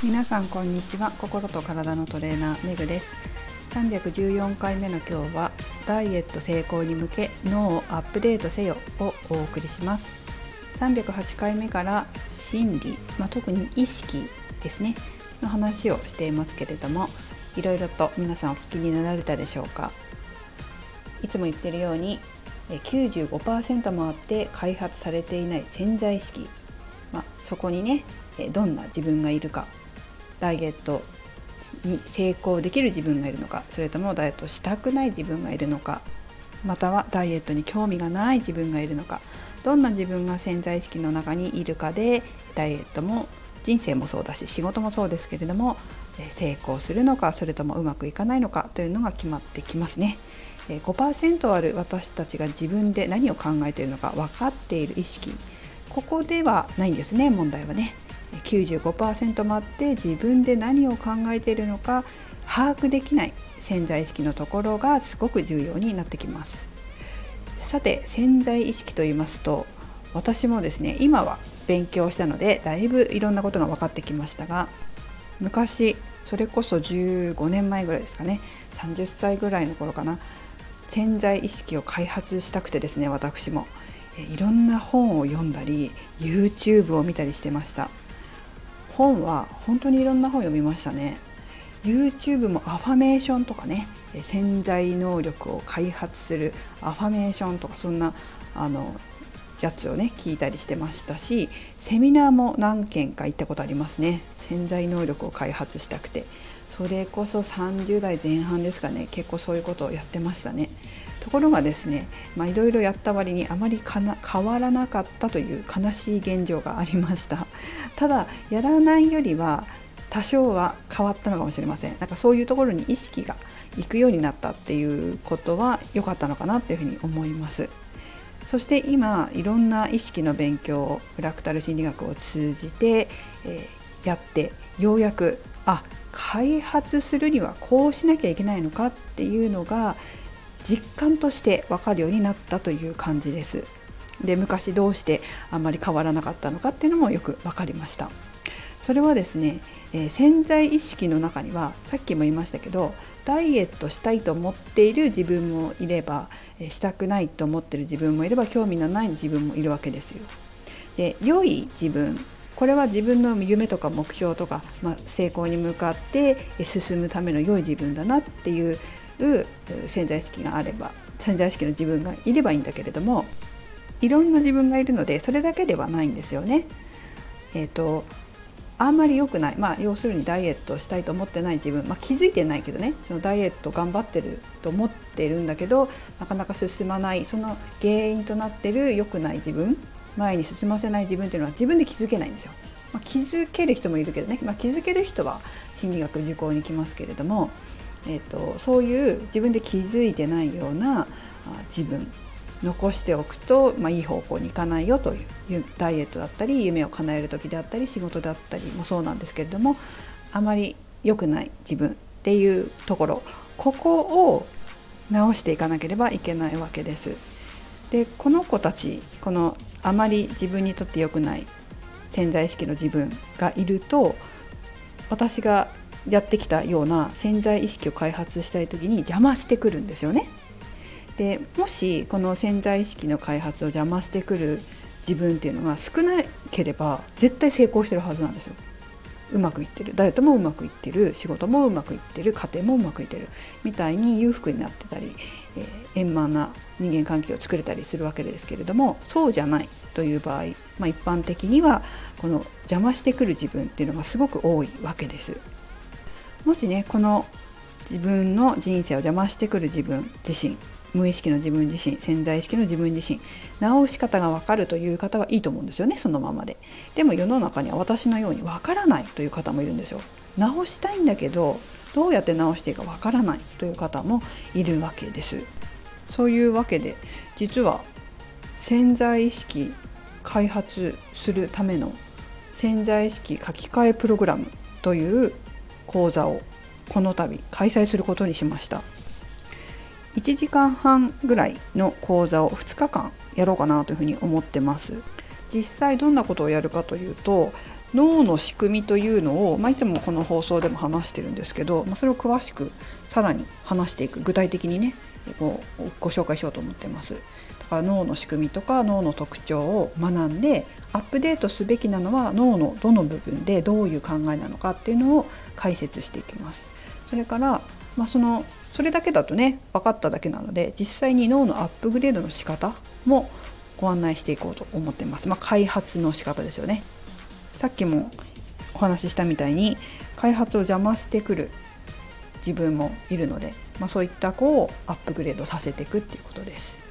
皆さんこんにちは。心と体のトレーナーめぐです。314回目の今日はダイエット成功に向け脳をアップデートせよをお送りします。308回目から心理、まあ、特に意識ですね。の話をしていますけれどもいろいろと皆さんお聞きになられたでしょうか。いつも言ってるように95%もあって開発されていない潜在意識、まあ、そこにねどんな自分がいるか。ダイエットに成功できる自分がいるのかそれともダイエットしたくない自分がいるのかまたはダイエットに興味がない自分がいるのかどんな自分が潜在意識の中にいるかでダイエットも人生もそうだし仕事もそうですけれども成功するのかそれともうまくいかないのかというのが決まってきますね。5%ある私たちが自分で何を考えているのか分かっている意識ここではないんですね問題はね。95%もあって自分で何を考えているのか把握できない潜在意識のところがすごく重要になってきます。さて潜在意識と言いますと私もですね今は勉強したのでだいぶいろんなことが分かってきましたが昔それこそ15年前ぐらいですかね30歳ぐらいの頃かな潜在意識を開発したくてですね私も。いろんな本を読んだり YouTube を見たりしてました。本は本当にいろんな本読みましたね。YouTube もアファメーションとかね潜在能力を開発するアファメーションとかそんなあのやつをね聞いたりしてましたしセミナーも何件か行ったことありますね。潜在能力を開発したくて。それこそ30代前半ですかね。結構そういうことをやってましたね。ところがですねいろいろやった割にあまり変わらなかったという悲しい現状がありました。ただやらないよりは多少は変わったのかもしれません。なんかそういうところに意識がいくようになったっていうことは良かったのかなっていうふうに思います。そして今いろんな意識の勉強フラクタル心理学を通じて、えー、やってようやくあ開発するにはこうしなきゃいけないのかっていうのが実感として分かるようになったという感じです。で昔どうしてあんまり変わらなかったのかっていうのもよく分かりました。それはですね、えー、潜在意識の中にはさっきも言いましたけどダイエットしたいと思っている自分もいれば、えー、したくないと思ってる自分もいれば興味のない自分もいるわけですよ。で良い自分これは自分の夢とか目標とか、まあ、成功に向かって進むための良い自分だなっていう潜在意識があれば潜在意識の自分がいればいいんだけれどもいろんな自分がいるのでそれだけではないんですよね。えーと、あんまり良くない、まあ、要するにダイエットしたいと思ってない自分、まあ、気づいてないけどね。そのダイエット頑張ってると思ってるんだけどなかなか進まない。その原因となってる良くない自分。前に進ませない自分っていうのは自分で気づけないんですよ。まあ、気づける人もいるけどね、まあ、気づける人は心理学受講に来ますけれどもえーと、そういう自分で気づいてないような自分残しておくと、まあ、いい方向にいかないよというダイエットだったり夢を叶える時であったり仕事だったりもそうなんですけれどもあまり良くない自分っていうところここを直していかなければいけないわけです。でこの子たちこのあまり自分にとって良くない潜在意識の自分がいると私がやってきたような潜在意識を開発したい時に邪魔してくるんですよね。でもしこの潜在意識の開発を邪魔してくる自分っていうのが少なければ絶対成功してるはずなんですよ。うまくいってるダイエットもうまくいってる仕事もうまくいってる家庭もうまくいってるみたいに裕福になってたり、えー、円満な人間関係を作れたりするわけですけれどもそうじゃないという場合、まあ、一般的にはこの邪魔してくる自分っていうのがすごく多いわけです。もしねこの自分の人生を邪魔してくる自分自身無意識の自分自身潜在意識の自分自身直し方が分かるという方はいいと思うんですよねそのままで。でも世の中には私のように分からないという方もいるんですよ。直したいんだけどどうやって直していいか分からないという方もいるわけです。そういうわけで実は潜在意識開発するための潜在意識書き換えプログラムという講座をこの度開催することにしました。1時間半ぐらいの講座を2日間やろうかなというふうに思ってます。実際どんなことをやるかというと脳の仕組みというのを、まあ、いつもこの放送でも話してるんですけど、まあ、それを詳しくさらに話していく具体的にねごご紹介しようと思ってます。か脳の仕組みとか脳の特徴を学んでアップデートすべきなのは脳のどの部分でどういう考えなのかっていうのを解説していきます。それから、まあ、そのそれだけだとね分かっただけなので実際に脳のアップグレードの仕方もご案内していこうと思ってます、まあ、開発の仕方ですよね。さっきもお話ししたみたいに開発を邪魔してくる自分もいるので、まあ、そういった子をアップグレードさせていくっていうことです。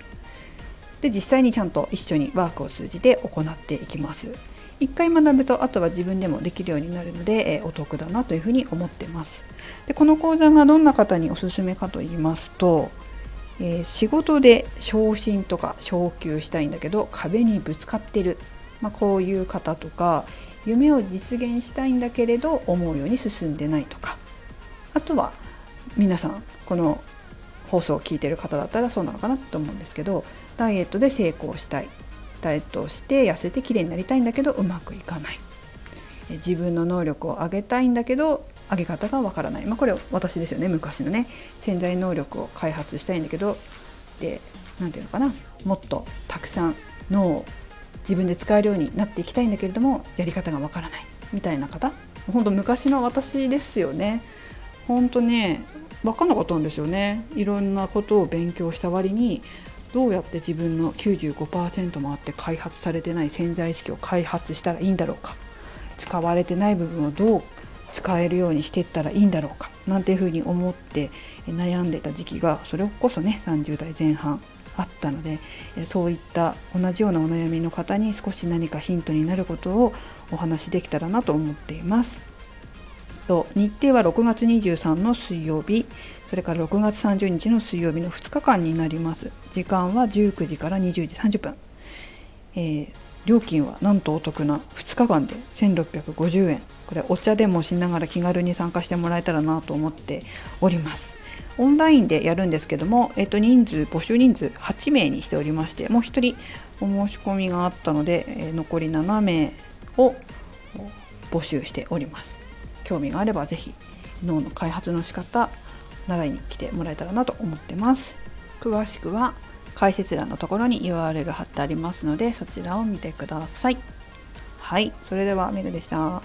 で実際にちゃんと一緒にワークを通じて行っていきます。一回学ぶとあとは自分でもできるようになるので、えー、お得だなというふうに思ってます。でこの講座がどんな方におすすめかと言いますと、えー、仕事で昇進とか昇給したいんだけど壁にぶつかってる、まあ、こういう方とか夢を実現したいんだけれど思うように進んでないとか。あとは皆さんこの放送を聞いてる方だったらそうなのかなと思うんですけどダイエットで成功したい。ダイエットをして痩せてきれいになりたいんだけどうまくいかない。自分の能力を上げたいんだけど上げ方がわからない、まあ、これ私ですよね。昔のね。潜在能力を開発したいんだけどで何て言うのかな。もっとたくさん脳を自分で使えるようになっていきたいんだけれどもやり方がわからない。みたいな方。本当昔の私ですよね。本当ね分かんなかったんですよね。いろんなことを勉強した割にどうやって自分の95%もあって開発されてない潜在意識を開発したらいいんだろうか。使われてない部分をどう使えるようにしていったらいいんだろうか。なんていうふうに思って悩んでた時期がそれこそね30代前半あったのでそういった同じようなお悩みの方に少し何かヒントになることをお話しできたらなと思っています。と日程は6月23の水曜日。それから6月30日の水曜日の2日間になります。時間は19時から20時30分、えー、料金はなんとお得な2日間で1650円。これお茶でもしながら気軽に参加してもらえたらなと思っております。オンラインでやるんですけども、えっと、人数募集人数8名にしておりましてもう1人お申し込みがあったので、え、残り7名を募集しております。興味があれば是非脳の開発の仕方習いに来てもらえたらなと思ってます。詳しくは解説欄のところに URL 貼ってありますのでそちらを見てください。はいそれではメグでした。